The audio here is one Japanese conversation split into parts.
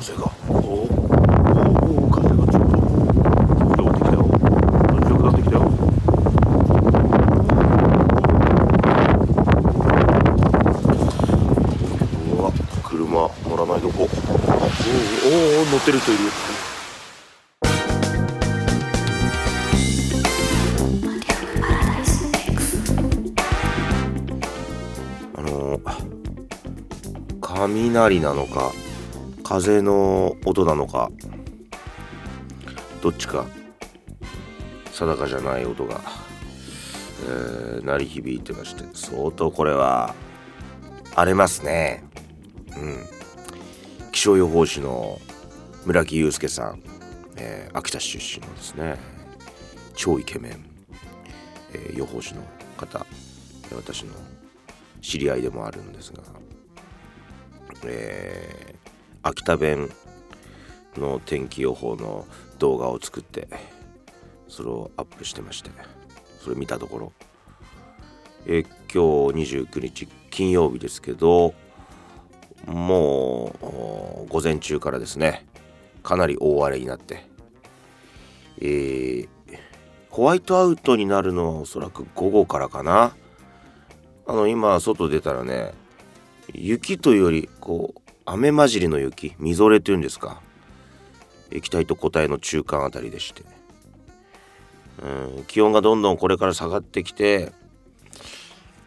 風が。おおお風がちょっと強くなってきたよ強くなってきたようわ車乗らないとこおおおお乗ってる人いるあの雷なのか風の音なのかどっちか定かじゃない音が、えー鳴り響いてまして相当これは荒れますね。うん。気象予報士の村木祐介さん、えー秋田出身のですね超イケメン、えー予報士の方私の知り合いでもあるんですが、え秋田弁の天気予報の動画を作ってそれをアップしてましてそれ見たところ、え今日29日金曜日ですけどもう午前中からですねかなり大荒れになって、えーホワイトアウトになるのはおそらく午後からかな。あの今外出たらね雪というよりこう雨混じりの雪みぞれというんですか？液体と固体の中間あたりでして、うん、気温がどんどんこれから下がってきて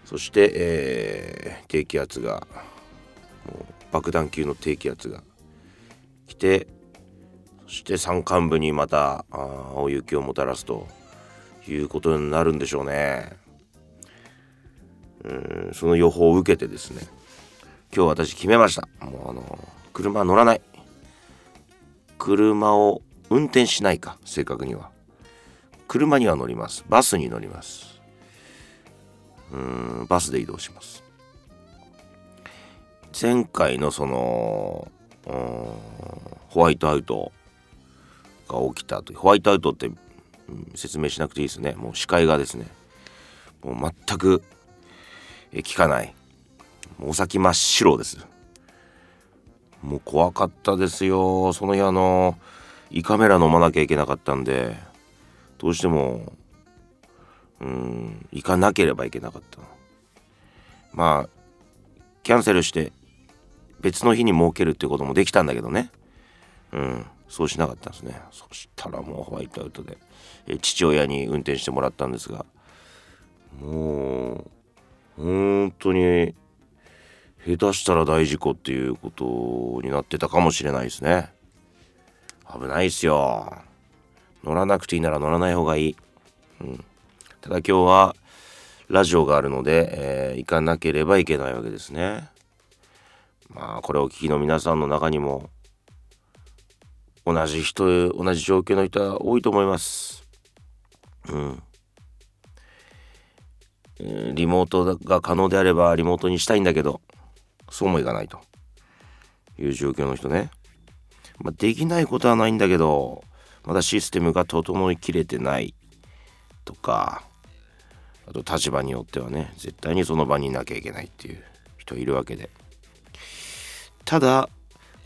そして、えー低気圧がもう爆弾級の低気圧が来てそして山間部にまた大雪をもたらすということになるんでしょうね。うんその予報を受けてですね今日私決めました。もうあの車乗らない。車を運転しないか正確には。車には乗ります。バスに乗ります。うんバスで移動します。前回のそのホワイトアウトが起きたとホワイトアウトって、うん説明しなくていいですね。もう視界がですねもう全くえ効かない。お先真っ白です。もう怖かったですよ。その日あの胃カメラ飲まなきゃいけなかったんでどうしてもうん行かなければいけなかった。まあキャンセルして別の日に設けるっていうこともできたんだけどね。うんそうしなかったんですね。そしたらもうホワイトアウトでえ父親に運転してもらったんですがもう本当に下手したら大事故っていうことになってたかもしれないですね。危ないですよ。乗らなくていいなら乗らない方がいい、うん、ただ今日はラジオがあるので、えー行かなければいけないわけですね。まあこれをお聞きの皆さんの中にも同じ人同じ状況の人は多いと思います。うん。リモートが可能であればリモートにしたいんだけど。そうもいかないと。いう状況の人ね、まあ、できないことはないんだけどまだシステムが整いきれてない。とかあと立場によってはね絶対にその場にいなきゃいけないっていう人いるわけで。ただ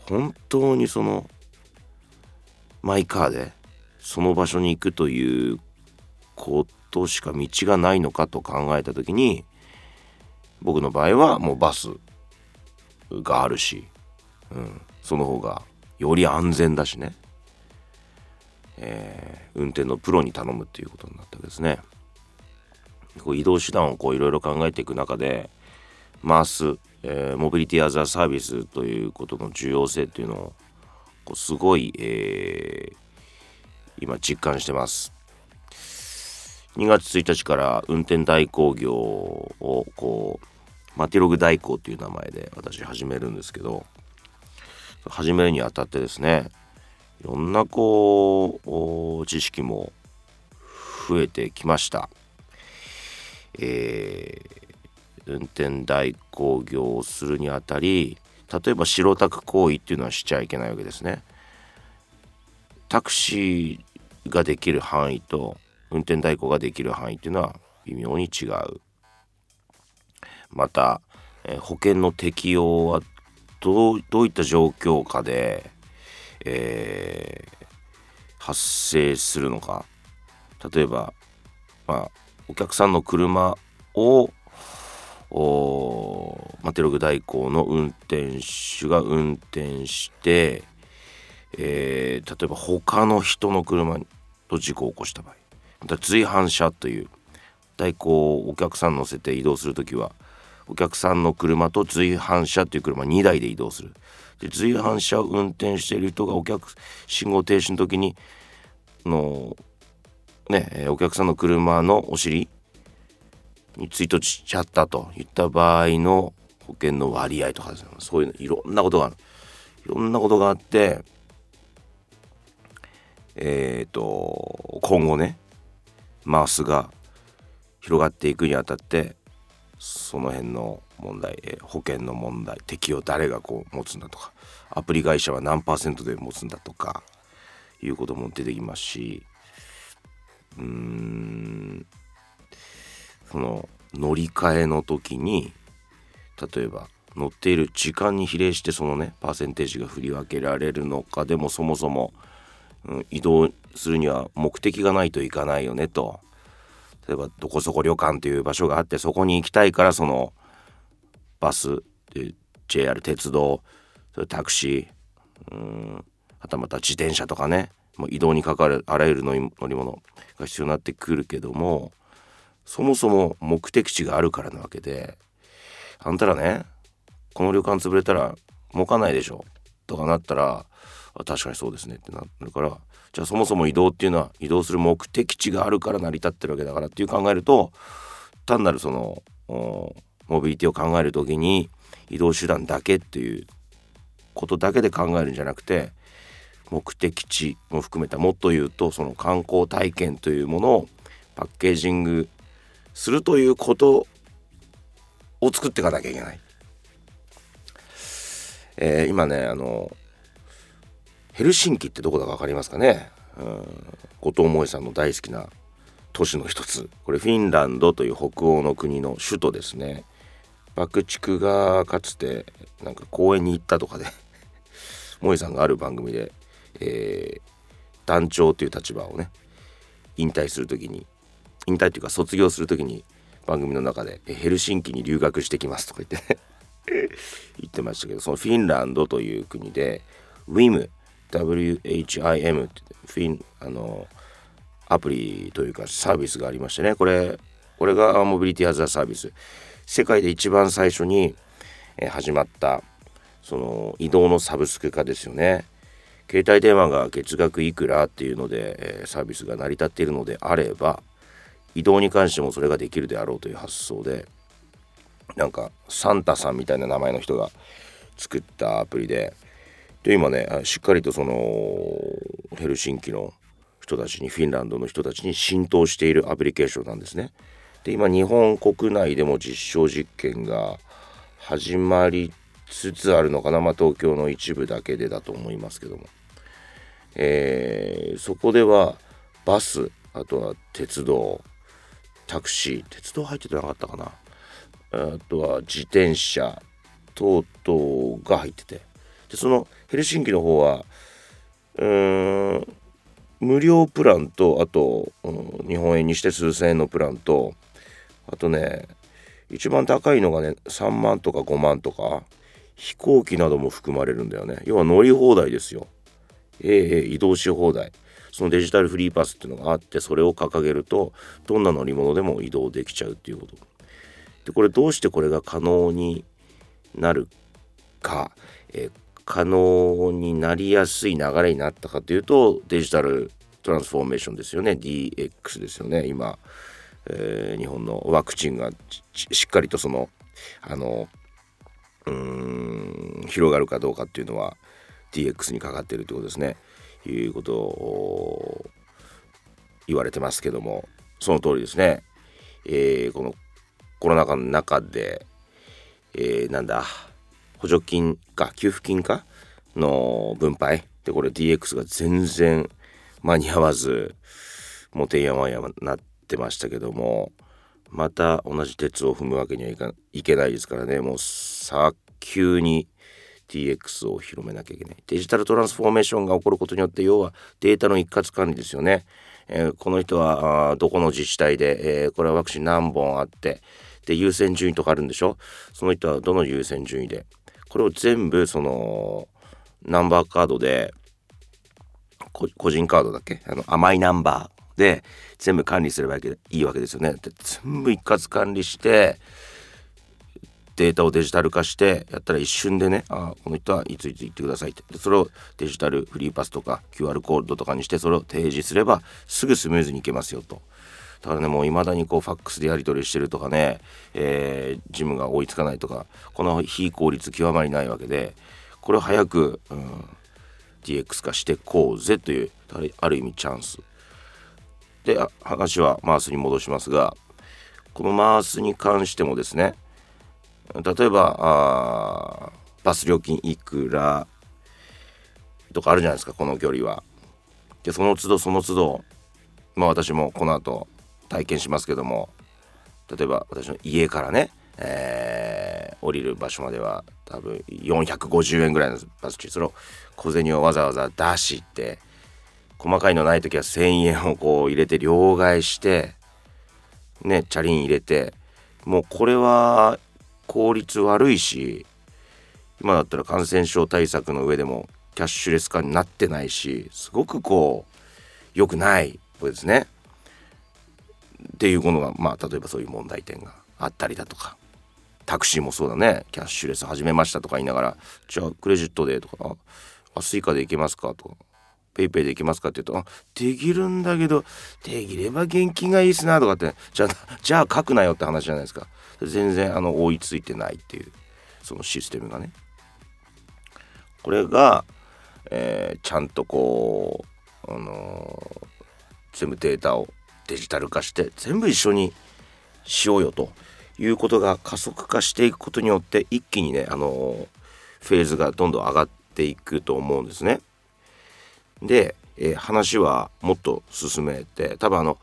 本当にそのマイカーでその場所に行くということしか道がないのかと考えた時に僕の場合はもうバスがあるし、うん、その方がより安全だしね、えー運転のプロに頼むっていうことになったわけですね。こう移動手段をこういろいろ考えていく中でマース、えーモビリティアザーサービスということの重要性っていうのをこうすごい、えー今実感してます。2月1日から運転代行業をこうマティログ代行っていう名前で私始めるんですけど始めるにあたってですねいろんなこう知識も増えてきました。えー運転代行業をするにあたり例えば白タク行為っていうのはしちゃいけないわけですね。タクシーができる範囲と運転代行ができる範囲っていうのは微妙に違う。また、えー保険の適用はどういった状況下でえー、発生するのか。例えば、まあ、お客さんの車をおマテログ代行の運転手が運転して、えー、例えば他の人の車と事故を起こした場合また随伴車という代行をお客さん乗せて移動する時はお客さんの車と随伴車という車2台で移動する。で随伴車を運転している人がお客信号停止の時にのねお客さんの車のお尻に追突しちゃったといった場合の保険の割合とかね。そういういろんなことがある。いろんなことがあってえっ、ー、と今後ねマースが広がっていくにあたってその辺の問題、え保険の問題適用誰がこう持つんだとかアプリ会社は何パーセントで持つんだとかいうことも出てきますしうーんその乗り換えの時に例えば乗っている時間に比例してそのねパーセンテージが振り分けられるのかでもそもそも、うん、移動するには目的がないといかないよねと。例えばどこそこ旅館という場所があってそこに行きたいからそのバス JR 鉄道タクシーうんはたまた自転車とかねもう移動にかかるあらゆる乗り物が必要になってくるけどもそもそも目的地があるからなわけであんたらねこの旅館潰れたら儲かないでしょとかなったら確かにそうですねってなるからじゃあそもそも移動っていうのは移動する目的地があるから成り立ってるわけだからっていう考えると単なるそのモビリティを考える時に移動手段だけっていうことだけで考えるんじゃなくて目的地も含めたもっと言うとその観光体験というものをパッケージングするということを作っていかなきゃいけない。えー、今ねあのヘルシンキってどこだか分かりますかね、うん、後藤萌さんの大好きな都市の一つ。これフィンランドという北欧の国の首都ですね。爆竹がかつてなんか公園に行ったとかで萌さんがある番組で、えー、団長という立場をね引退する時に引退っていうか卒業する時に番組の中でヘルシンキに留学してきますとか言って 言ってましたけどそのフィンランドという国で WIM WHIM ってフィンあのアプリというかサービスがありましてね。これこれがモビリティアザーサービス世界で一番最初に始まったその移動のサブスク化ですよね。携帯電話が月額いくらっていうのでサービスが成り立っているのであれば移動に関してもそれができるであろうという発想でなんかサンタさんみたいな名前の人が作ったアプリでで今ねしっかりとそのヘルシンキの人たちにフィンランドの人たちに浸透しているアプリケーションなんですね。で今日本国内でも実証実験が始まりつつあるのかな、まあ、東京の一部だけでだと思いますけども、えー、そこではバスあとは鉄道タクシー鉄道入っててなかったかな。あとは自転車等々が入ってて。でそのヘルシンキの方はうーん無料プランとあと、うん、日本円にして数千円のプランとあとね一番高いのがね3万とか5万とか飛行機なども含まれるんだよね。要は乗り放題ですよ。ええ移動し放題。そのデジタルフリーパスっていうのがあってそれを掲げるとどんな乗り物でも移動できちゃうっていうこと。でこれどうしてこれが可能になるか、えー、可能になりやすい流れになったかというとデジタルトランスフォーメーションですよね。DX ですよね。今、えー、日本のワクチンがしっかりとそのあのうん広がるかどうかっていうのは DX にかかってるということですね。いうことを言われてますけどもその通りですね、えー、このコロナ禍の中で、えー、なんだ補助金か給付金かの分配。でこれ DX が全然間に合わずもうてんやわんやなってましたけどもまた同じ鉄を踏むわけにはいかいけないですからね。もう早急に DX を広めなきゃいけない。デジタルトランスフォーメーションが起こることによって要はデータの一括管理ですよね、えー、この人はあどこの自治体で、えー、これはワクチン何本あってで優先順位とかあるんでしょ？その人はどの優先順位で？これを全部そのナンバーカードで個人カードだっけ？あの甘いナンバーで全部管理すればいいわけですよね。で全部一括管理してデータをデジタル化してやったら一瞬でねあこの人はいついつ行ってくださいってそれをデジタルフリーパスとか QR コードとかにしてそれを提示すればすぐスムーズに行けますよと。だからねもう未だにこうファックスでやり取りしてるとかね、えー、ジムが追いつかないとかこの非効率極まりないわけでこれを早く、うん、DX 化してこうぜというある意味チャンスで話はマースに戻しますがこのマースに関してもですね例えばあバス料金いくらとかあるじゃないですかこの距離は。でその都度その都度まあ私もこの後体験しますけども例えば私の家からね、えー、降りる場所までは多分450円ぐらいのバスチそれを小銭をわざわざ出して細かいのない時は1,000円をこう入れて両替してねチャリン入れてもうこれは効率悪いし今だったら感染症対策の上でもキャッシュレス化になってないしすごくこう良くないですね。っていうものがまあ例えばそういう問題点があったりだとかタクシーもそうだね。キャッシュレス始めましたとか言いながらじゃあクレジットでとかあ Suica で行けますかとか PayPay で行けますかって言うとできるんだけどできれば現金がいいっすなとかってじゃあじゃあ書くなよって話じゃないですか。全然あの追いついてないっていうそのシステムがね。これが、えー、ちゃんとこうあのー、全部データをデジタル化して全部一緒にしようよということが加速化していくことによって一気にねあのフェーズがどんどん上がっていくと思うんですね。で、えー、話はもっと進めて多分あの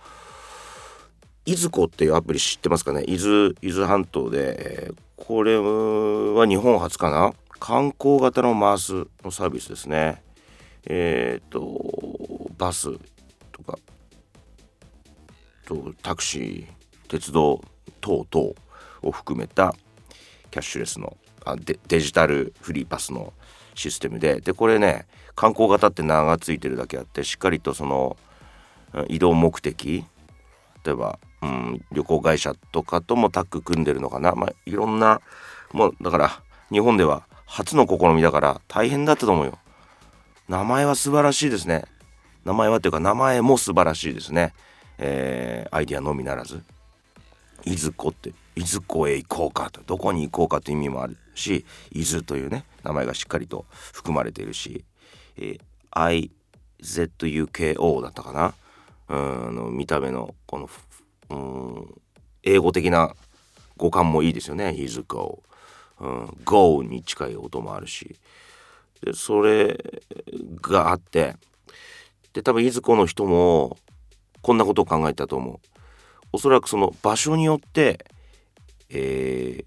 いずこっていうアプリ知ってますかね？伊豆伊豆半島で、えー、これは日本初かな？観光型のマースのサービスですね。えっ、ー、とバスとタクシー鉄道等々を含めたキャッシュレスのあデデジタルフリーパスのシステムででこれね観光型って名が付いてるだけあってしっかりとその移動目的例えば、うん、旅行会社とかともタッグ組んでるのかな、まあ、いろんなもうだから日本では初の試みだから大変だったと思うよ。名前は素晴らしいですね。名前はというか名前も素晴らしいですね。えー、アイディアのみならずいずこっていずこへ行こうかとどこに行こうかという意味もあるし伊豆というね名前がしっかりと含まれているし、えー、IZUKO だったかな。うんの見た目のこのうん英語的な語感もいいですよね「いずこ」うん、GO に近い音もあるし。でそれがあってで多分いずこの人もこんなことを考えたと思う。おそらくその場所によって、えー、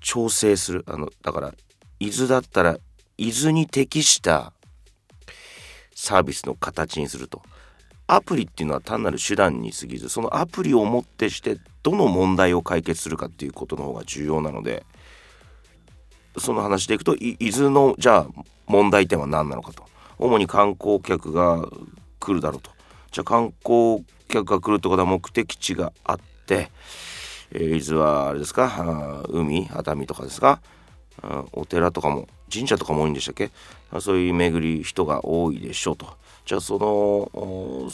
調整する。あのだから伊豆だったら伊豆に適したサービスの形にすると。アプリっていうのは単なる手段に過ぎずそのアプリをもってしてどの問題を解決するかっていうことの方が重要なのでその話でいくと伊豆のじゃあ問題点は何なのかと。主に観光客が来るだろうと。じゃあ観光客が来るってことは目的地があって、えー、伊豆はあれですか？海熱海とかですか？お寺とかも神社とかも多いんでしたっけ？そういう巡り人が多いでしょうと。じゃあその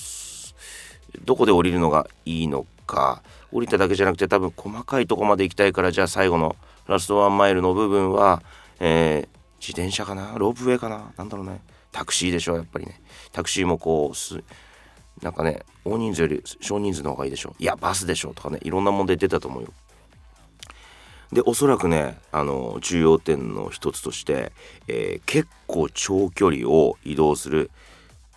どこで降りるのがいいのか降りただけじゃなくて多分細かいとこまで行きたいからじゃあ最後のラストワンマイルの部分は、えー、自転車かな？ロープウェイかな？何だろうね。タクシーでしょやっぱりね。タクシーもこうなんかね大人数より少人数の方がいいでしょ。いやバスでしょとかねいろんな問題出たと思うよ。でおそらくねあの重要点の一つとして、えー、結構長距離を移動する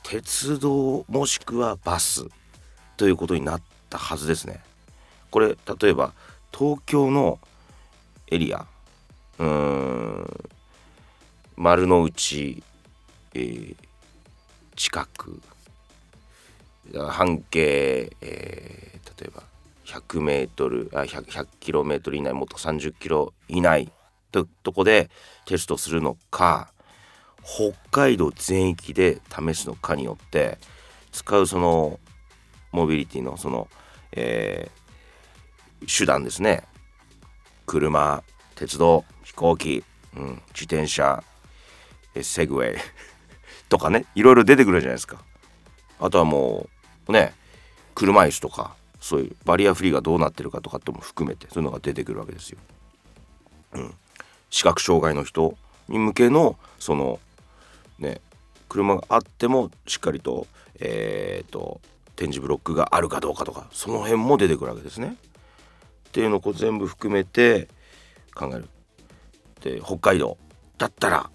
鉄道もしくはバスということになったはずですね。これ例えば東京のエリアうーん丸の内、えー、近く半径、えー、例えば100メートルあ 100, 100キロメートル以内もっと30キロ以内ととこでテストするのか北海道全域で試すのかによって使うそのモビリティのその、えー、手段ですね。車鉄道飛行機、うん、自転車セグウェイ とかねいろいろ出てくるじゃないですか。あとはもうね車椅子とかそういうバリアフリーがどうなってるかとかっても含めてそういうのが出てくるわけですよ。うん、視覚障害の人に向けのそのね車があってもしっかりとえっ、と展示ブロックがあるかどうかとかその辺も出てくるわけですね。っていうのを全部含めて考える。で北海道だったら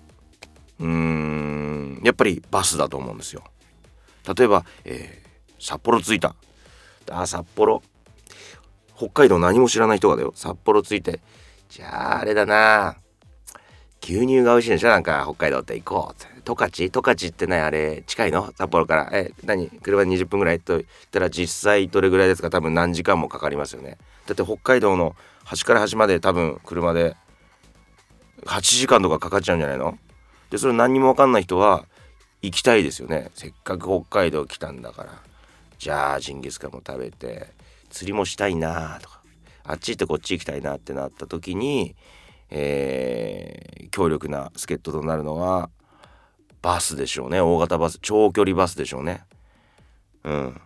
うーんやっぱりバスだと思うんですよ。例えば、えー、札幌着いた。あ札幌。北海道何も知らない人がだよ。札幌着いて。じゃああれだな。牛乳が美味しいんでしょ？なんか北海道って行こう十勝？十勝ってねあれ近いの？札幌から。え何？車で20分ぐらいと言ったら実際どれぐらいですか？多分何時間もかかりますよね。だって北海道の端から端まで多分車で8時間とかかかっちゃうんじゃないの？でそれ何にも分かんない人は行きたいですよね。せっかく北海道来たんだから。じゃあジンギスカンも食べて釣りもしたいなとかあっち行ってこっち行きたいなってなった時に、えー、強力な助っ人となるのはバスでしょうね。大型バス長距離バスでしょうね。うん。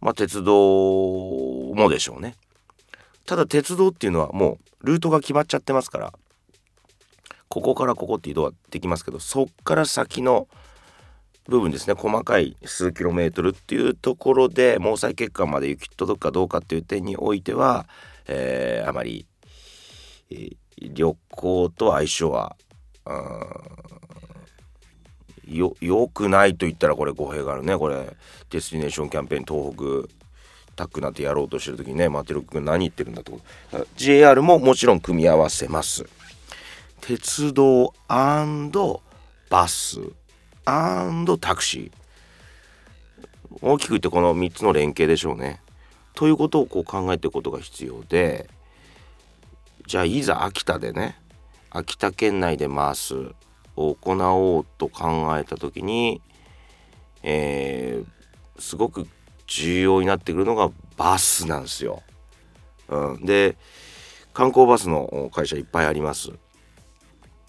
まあ鉄道もでしょうね。ただ鉄道っていうのはもうルートが決まっちゃってますからここからここって移動はできますけどそっから先の部分ですね。細かい数キロメートルっていうところで毛細血管まで行き届くかどうかっていう点においては、えー、あまり、えー、旅行と相性はよよくないと言ったらこれ語弊があるね。これデスティネーションキャンペーン東北タッグなんてやろうとしてる時にねマテロ君何言ってるんだと。JR ももちろん組み合わせます。鉄道バス。タクシー大きく言ってこの3つの連携でしょうねということをこう考えていくことが必要でじゃあいざ秋田でね秋田県内で回すを行おうと考えた時に、えー、すごく重要になってくるのがバスなんですよ。うん、で観光バスの会社いっぱいあります。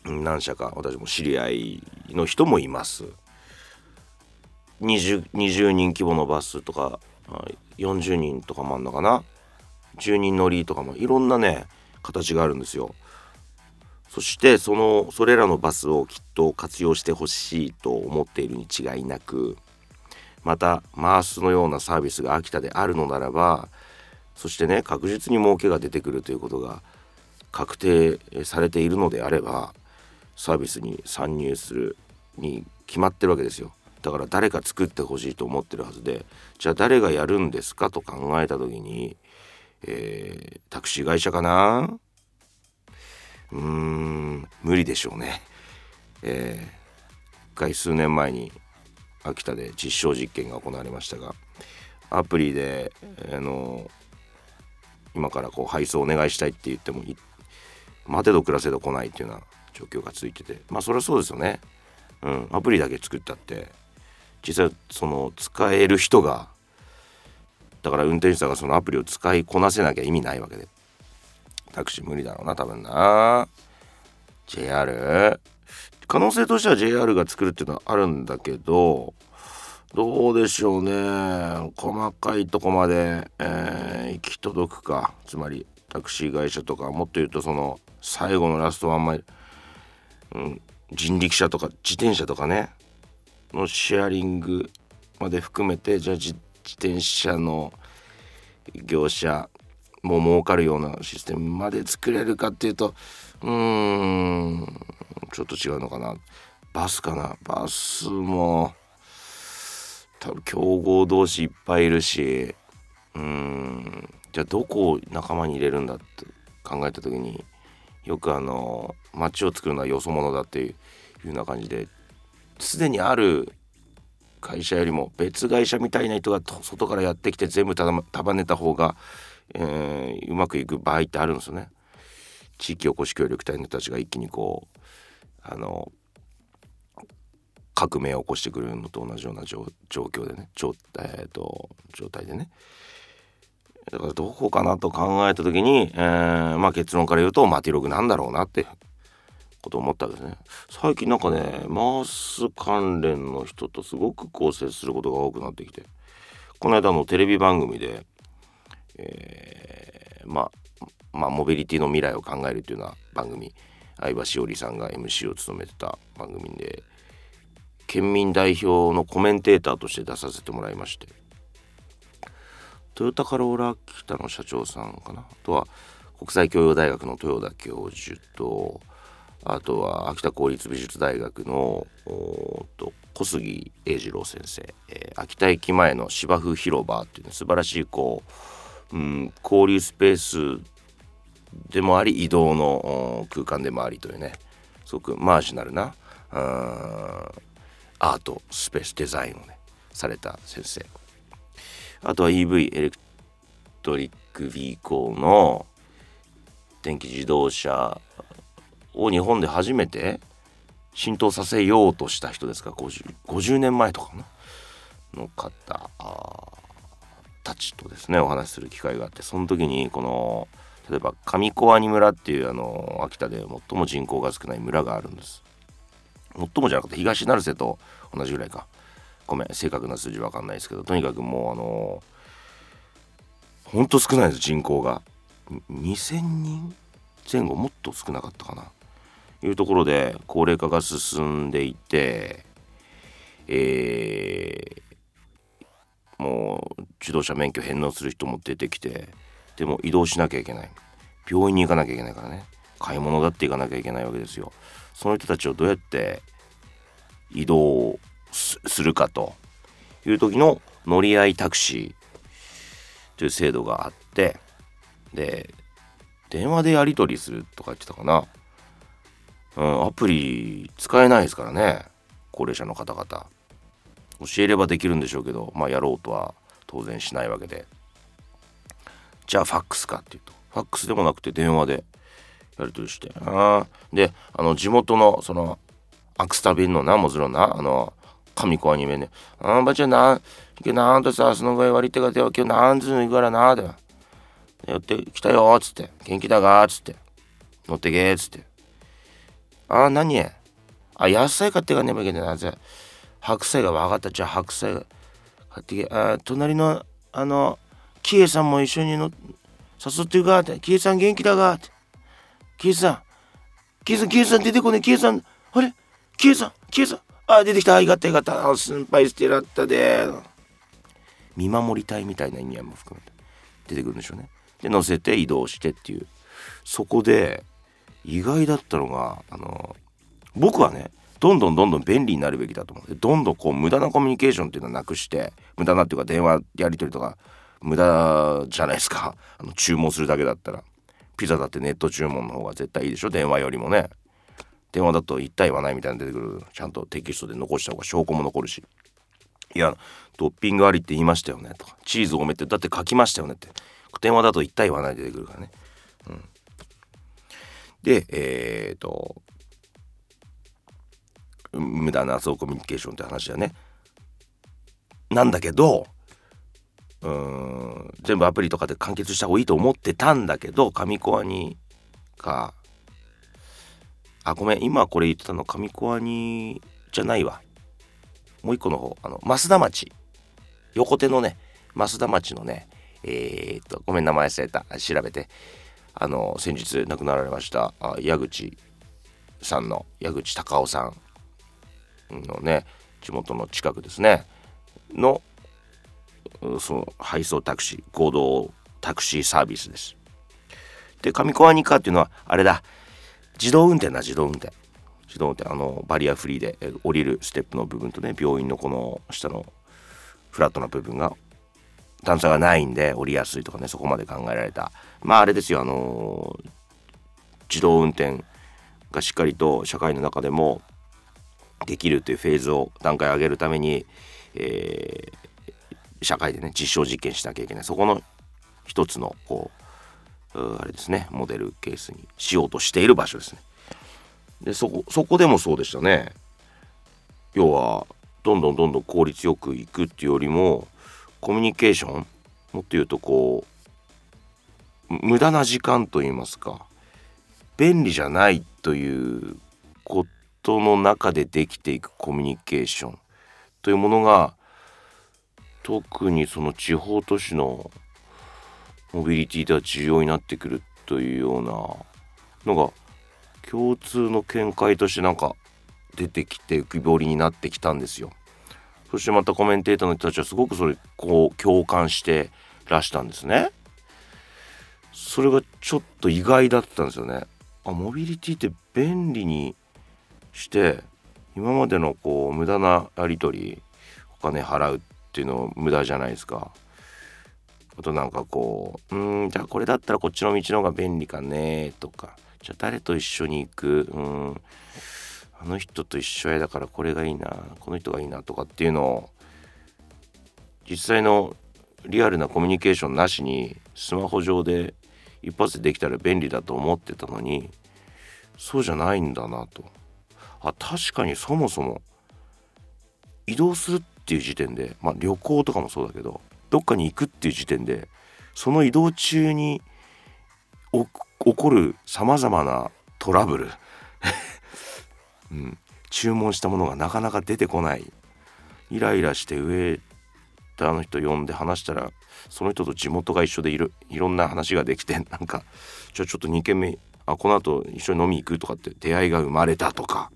何社か私も知り合いの人もいます。20, 20人規模のバスとか40人とかもあんのかな。10人乗りとかもいろんなね形があるんですよ。そしてそのそれらのバスをきっと活用してほしいと思っているに違いなくまたマースのようなサービスが秋田であるのならばそしてね確実に儲けが出てくるということが確定されているのであればサービスに参入するに決まってるわけですよ。だから誰か作ってほしいと思ってるはずでじゃあ誰がやるんですかと考えた時に、えー、タクシー会社かな？うーん無理でしょうね。えー、回数年前に秋田で実証実験が行われましたがアプリで、あの今からこう配送お願いしたいって言っても待てど暮らせど来ないっていうような状況が続いてて。まあそれはそうですよね。うん、アプリだけ作ったって。実際その使える人がだから運転手さんがそのアプリを使いこなせなきゃ意味ないわけで。タクシー無理だろうな多分な。JR 可能性としては JR が作るっていうのはあるんだけどどうでしょうね。細かいとこまで、えー、行き届くか。つまりタクシー会社とかもっと言うとその最後のラストワンマイル人力車とか自転車とかね。のシェアリングまで含めてじゃあ自転車の業者も儲かるようなシステムまで作れるかっていうとうーんちょっと違うのかな。バスかな。バスも多分競合同士いっぱいいるしうんじゃあどこを仲間に入れるんだって考えた時によくあの街を作るのはよそ者だっていうような感じですでにある会社よりも別会社みたいな人が外からやってきて全部束ねた方が、えー、うまくいく場合ってあるんですよね。地域おこし協力隊の人たちが一気にこうあの革命を起こしてくるのと同じような状況でね状,、えーと、状態でねだからどこかなと考えた時に、えー、まあ結論から言うとマティログなんだろうなってこと思ったわけですね。最近なんかねマース関連の人とすごく構成することが多くなってきてこの間のテレビ番組で、えー、まあまあモビリティの未来を考えるというような番組相葉しおりさんが MC を務めてた番組で県民代表のコメンテーターとして出させてもらいましてトヨタカローラ北の社長さんかな。あとは国際教養大学の豊田教授とあとは秋田公立美術大学のと小杉英二郎先生、えー、秋田駅前の芝生広場っていう、ね、素晴らしいこう、うん、交流スペースでもあり移動の空間でもありというねすごくマージナルなアートスペースデザインをねされた先生。あとは EV エレクトリックビーコーの電気自動車を日本で初めて浸透させようとした人ですか？50, 50年前とかの方たちとですねお話しする機会があって。その時にこの例えば上小阿村っていうあの秋田で最も人口が少ない村があるんです。最もじゃなくて東成瀬と同じぐらいか。ごめん正確な数字わかんないですけどとにかくもうあのほんと少ないです人口が。2000人前後もっと少なかったかな。いうところで高齢化が進んでいて、えー、もう自動車免許返納する人も出てきてでも移動しなきゃいけない。病院に行かなきゃいけないからね。買い物だって行かなきゃいけないわけですよ。その人たちをどうやって移動するかと。いう時の乗り合いタクシーという制度があってで電話でやり取りするとか言ってたかな。うん、アプリ使えないですからね。高齢者の方々。教えればできるんでしょうけどまあやろうとは当然しないわけで。じゃあファックスかっていうと。ファックスでもなくて電話でやり取りして。あであの地元のそのアクスタ便のなもちろんなあの神子アニメね「あんばちゃんな今日なんとさそのぐらい割り手が出よ今日なんつうのいくからな」で「寄ってきたよ」っつって「元気だが」っつって「乗ってけ」っつってあ、何あ、野菜買ってかねばいけないな。じゃ白菜が分かった。じゃあ白菜が買ってけ。あ、隣の、あの、キエさんも一緒にの誘ってるかって。キエさん元気だがって。キエさん、キエさん、キエさん出てこねキエさん、あれ？キエさん、キエさん。あ、出てきた。あ、よかったよかった。心配してらったで。見守りたいみたいな意味合いも含めて出てくるんでしょうね。で、乗せて移動してっていう。そこで、意外だったのがあの僕はねどんどんどんどん便利になるべきだと思うどんどんこう無駄なコミュニケーションっていうのはなくして無駄なっていうか電話やり取りとか無駄じゃないですかあの注文するだけだったらピザだってネット注文の方が絶対いいでしょ電話よりもね電話だと言った言わないみたいな出てくる。ちゃんとテキストで残した方が証拠も残るし。いやトッピングありって言いましたよねとか。チーズ多めってだって書きましたよねって。電話だと言った言わない出てくるからね。うん。で、えっ、と、無駄なそうコミュニケーションって話だね。なんだけど、うん、全部アプリとかで完結した方がいいと思ってたんだけど、上コアにか、あ、ごめん、今これ言ってたの上コアにじゃないわ。もう一個の方、あの、増田町。横手のね、増田町のね、えー、っと、ごめん、名前忘れた。調べて。あの先日亡くなられました矢口さんの矢口隆夫さんのね地元の近くですねのその配送タクシー合同タクシーサービスです。で上小アニカっていうのはあれだ自動運転だ自動運転。自動運転。あのバリアフリーで降りるステップの部分とね病院のこの下のフラットな部分が段差がないんで降りやすいとかねそこまで考えられた。まああれですよあのー、自動運転がしっかりと社会の中でもできるというフェーズを段階上げるために、えー、社会でね実証実験しなきゃいけない。そこの一つのこうあれですねモデルケースにしようとしている場所ですね。でそこそこでもそうでしたね。要はどんどんどんどん効率よくいくっていうよりもコミュニケーションもっと言うとこう無駄な時間といいますか便利じゃないということの中でできていくコミュニケーションというものが特にその地方都市のモビリティでは重要になってくるというようなのが共通の見解としてなんか出てきて浮き彫りになってきたんですよ。そしてまたコメンテーターの人たちはすごくそれこう共感してらしたんですね。それがちょっと意外だったんですよね。あモビリティって便利にして今までのこう無駄なやり取りお金払うっていうの無駄じゃないですか。あとなんかこううんじゃあこれだったらこっちの道の方が便利かねとか。じゃあ誰と一緒に行く？うん。あの人と一緒やだからこれがいいな。この人がいいなとかっていうのを実際のリアルなコミュニケーションなしにスマホ上で一発でできたら便利だと思ってたのにそうじゃないんだなと。あ確かにそもそも移動するっていう時点でまあ旅行とかもそうだけどどっかに行くっていう時点でその移動中に起こるさまざまなトラブル、うん、注文したものがなかなか出てこない。イライラしてウェーターの人呼んで話したらその人と地元が一緒でいる。いろんな話ができてなんかじゃあちょっと2軒目あこの後一緒に飲み行くとかって出会いが生まれたとか。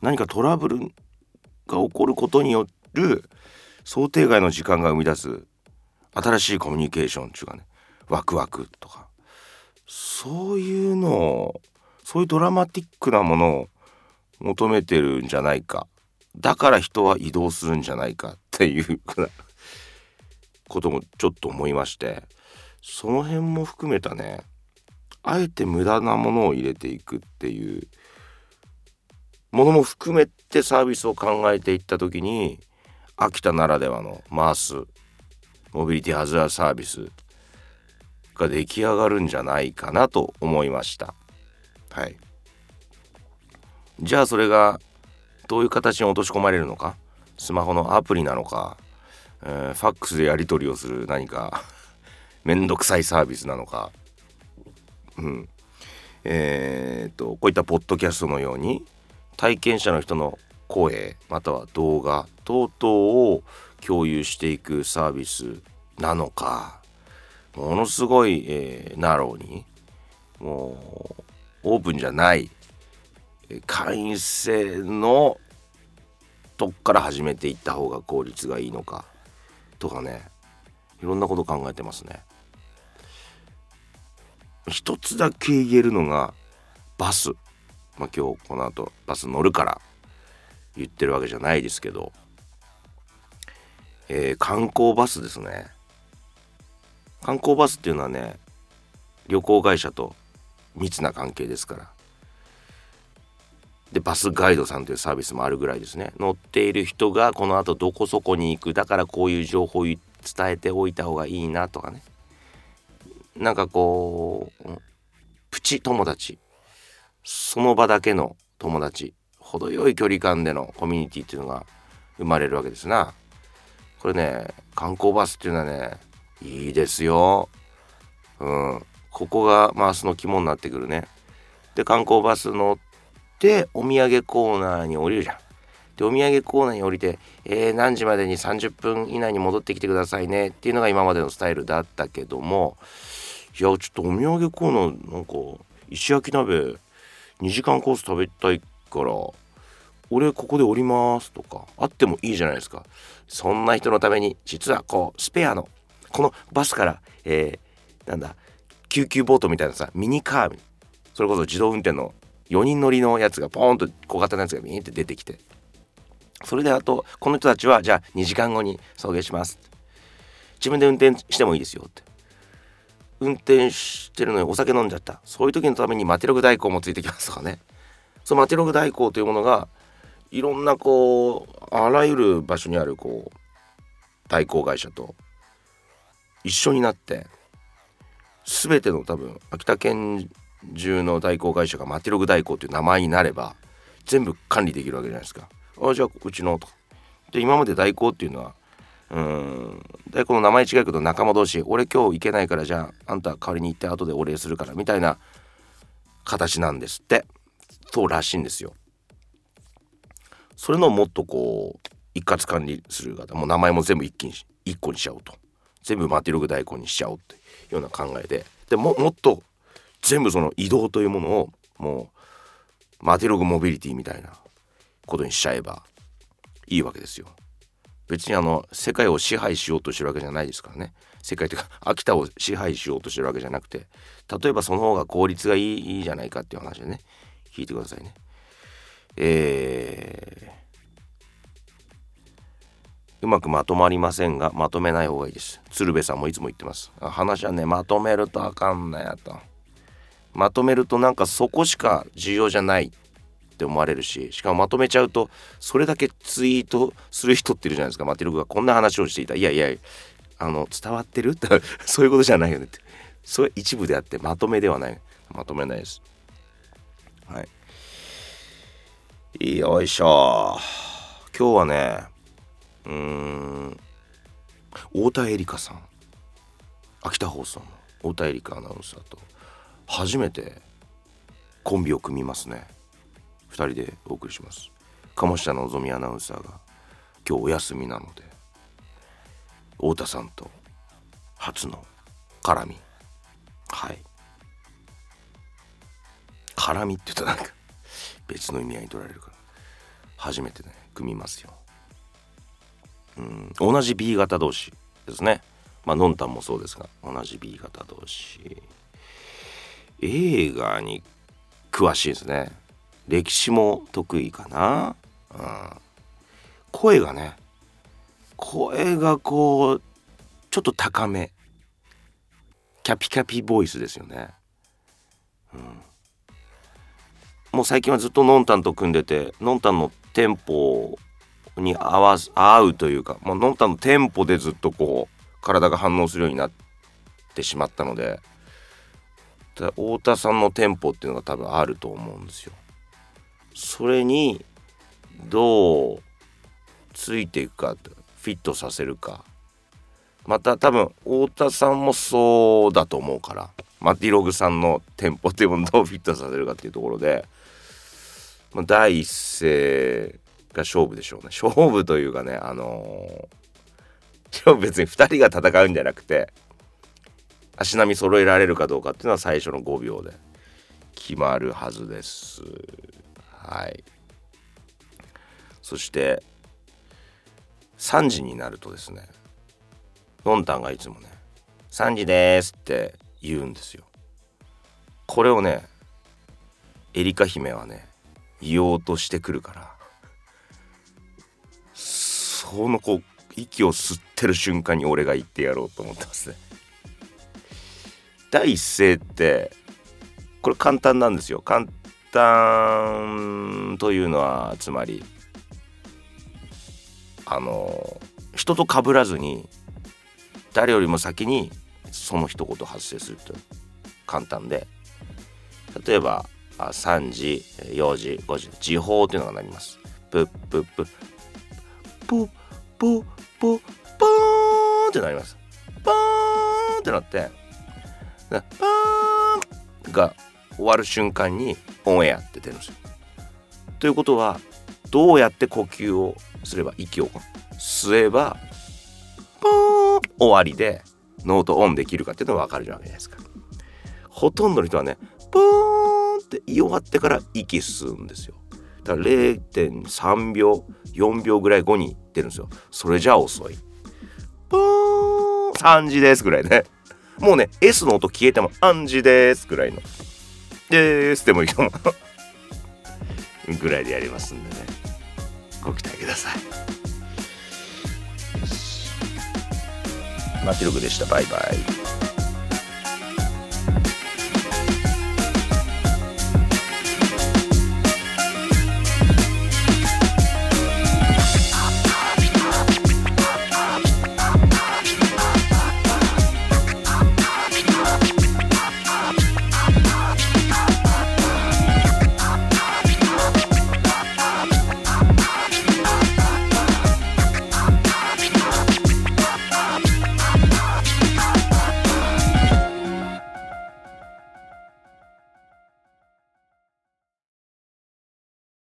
何かトラブルが起こることによる想定外の時間が生み出す新しいコミュニケーションっていうかねワクワクとか。そういうのをそういうドラマティックなものを求めてるんじゃないか。だから人は移動するんじゃないかっていう こともちょっと思いまして。その辺も含めたねあえて無駄なものを入れていくっていうものも含めてサービスを考えていった時に秋田ならではのマースモビリティハザーサービスが出来上がるんじゃないかなと思いました。はい。じゃあそれがどういう形に落とし込まれるのか？スマホのアプリなのか、えー、ファックスでやり取りをする何か？めんどくさいサービスなのか？うん。えー、っとこういったポッドキャストのように体験者の人の声または動画等々を共有していくサービスなのかものすごい、えー、ナローにもうオープンじゃない会員制のとこから始めていった方が効率がいいのかとかねいろんなこと考えてますね。一つだけ言えるのがバス、まあ、今日この後バス乗るから言ってるわけじゃないですけど、えー、観光バスですね。観光バスっていうのはね旅行会社と密な関係ですから。でバスガイドさんというサービスもあるぐらいですね。乗っている人がこのあとどこそこに行く。だからこういう情報を伝えておいた方がいいなとかね。なんかこうプチ友達。その場だけの友達。程よい距離感でのコミュニティっていうのが生まれるわけですな。これね観光バスっていうのはねいいですよ。うん。ここがマースの肝になってくるね。で観光バス乗ってお土産コーナーに降りるじゃん。でお土産コーナーに降りて、えー、何時までに30分以内に戻ってきてくださいね。っていうのが今までのスタイルだったけども。いやちょっとお土産コーナーなんか石焼き鍋2時間コース食べたいから俺ここで降りますとかあってもいいじゃないですか。そんな人のために実はこうスペアのこのバスからえー、なんだ救急ボートみたいなさミニカーそれこそ自動運転の4人乗りのやつがポーンと小型のやつがビーンって出てきて。それであとこの人たちはじゃあ2時間後に送迎します。自分で運転してもいいですよって。運転してるのにお酒飲んじゃった。そういう時のためにマテログ代行もついてきますとかね。そのマテログ代行というものがいろんなこうあらゆる場所にあるこう代行会社と一緒になって全ての多分秋田県中の代行会社がマテログ代行という名前になれば全部管理できるわけじゃないですか。あじゃあうちのと。で今まで代行っていうのはうん代行の名前違うけど仲間同士俺今日行けないからじゃああんた代わりに行って後でお礼するからみたいな形なんですってそうらしいんですよ。それのもっとこう一括管理する方もう名前も全部一気に一個にしちゃおうと全部マティログ代行にしちゃおうっていうような考えででももっと全部その移動というものをもうマティログモビリティみたいなことにしちゃえばいいわけですよ。別にあの世界を支配しようとしてるわけじゃないですからね世界というか秋田を支配しようとしてるわけじゃなくて例えばその方が効率がいいいいじゃないかっていう話でね聞いてくださいね。えー、うまくまとまりませんがまとめない方がいいです。鶴瓶さんもいつも言ってます。話はねまとめるとあかんなやと。まとめるとなんかそこしか重要じゃないって思われるししかもまとめちゃうとそれだけツイートする人っているじゃないですか。マティルグがこんな話をしていた。いやいやあの伝わってるって そういうことじゃないよねって。それ一部であってまとめではない。まとめないです。はい。よいしょ。今日はねうーん太田絵里香さん。秋田放送の太田絵里香アナウンサーと初めてコンビを組みますね。2人でお送りします。鴨下のぞみアナウンサーが今日お休みなので太田さんと初の絡み。はい。絡みって言うとなんか別の意味合いに取られるから。初めてね組みますよ。うん同じ B 型同士ですね。まあノンタンもそうですが同じ B 型同士。映画に詳しいですね。歴史も得意かな、うん、声がね声がこうちょっと高め。キャピキャピボイスですよね、うん、もう最近はずっとのんたんと組んでてのんたんのテンポに合わ合うというか、まあのんたんのテンポでずっとこう体が反応するようになってしまったので太田さんのテンポっていうのが多分あると思うんですよ。それにどうついていくかフィットさせるかまた多分太田さんもそうだと思うからマティログさんのテンポっていうものをどうフィットさせるかっていうところで、まあ、第一声が勝負でしょうね。勝負というかねあのー、別に2人が戦うんじゃなくて足並み揃えられるかどうかっていうのは最初の5秒で決まるはずです。はい。そして3時になるとですねのんたんがいつもね「3時です」って言うんですよ。これをねエリカ姫はね言おうとしてくるからそのこう息を吸ってる瞬間に俺が言ってやろうと思ってますね。第一声ってこれ簡単なんですよ。簡単というのはつまりあの人と被らずに誰よりも先にその一言発生すると簡単で。例えば3時4時5時時報というのがなりますプップッププププポーンってなりますポーンってなってパーンが終わる瞬間にオンエアって出るんですよ。ということはどうやって呼吸をすれば息を吸えばポーン終わりでノートオンできるかっていうのが分かるじゃないですか。ほとんどの人はねポーンって言い終わってから息吸うんですよ。だから0.3秒4秒ぐらい後に出るんですよ。それじゃ遅い。ポーン3時ですぐらいね。もうね S の音消えても「暗示です」ぐらいのですでもいいかもぐらいでやりますんでねご期待くださいマティログでしたバイバイ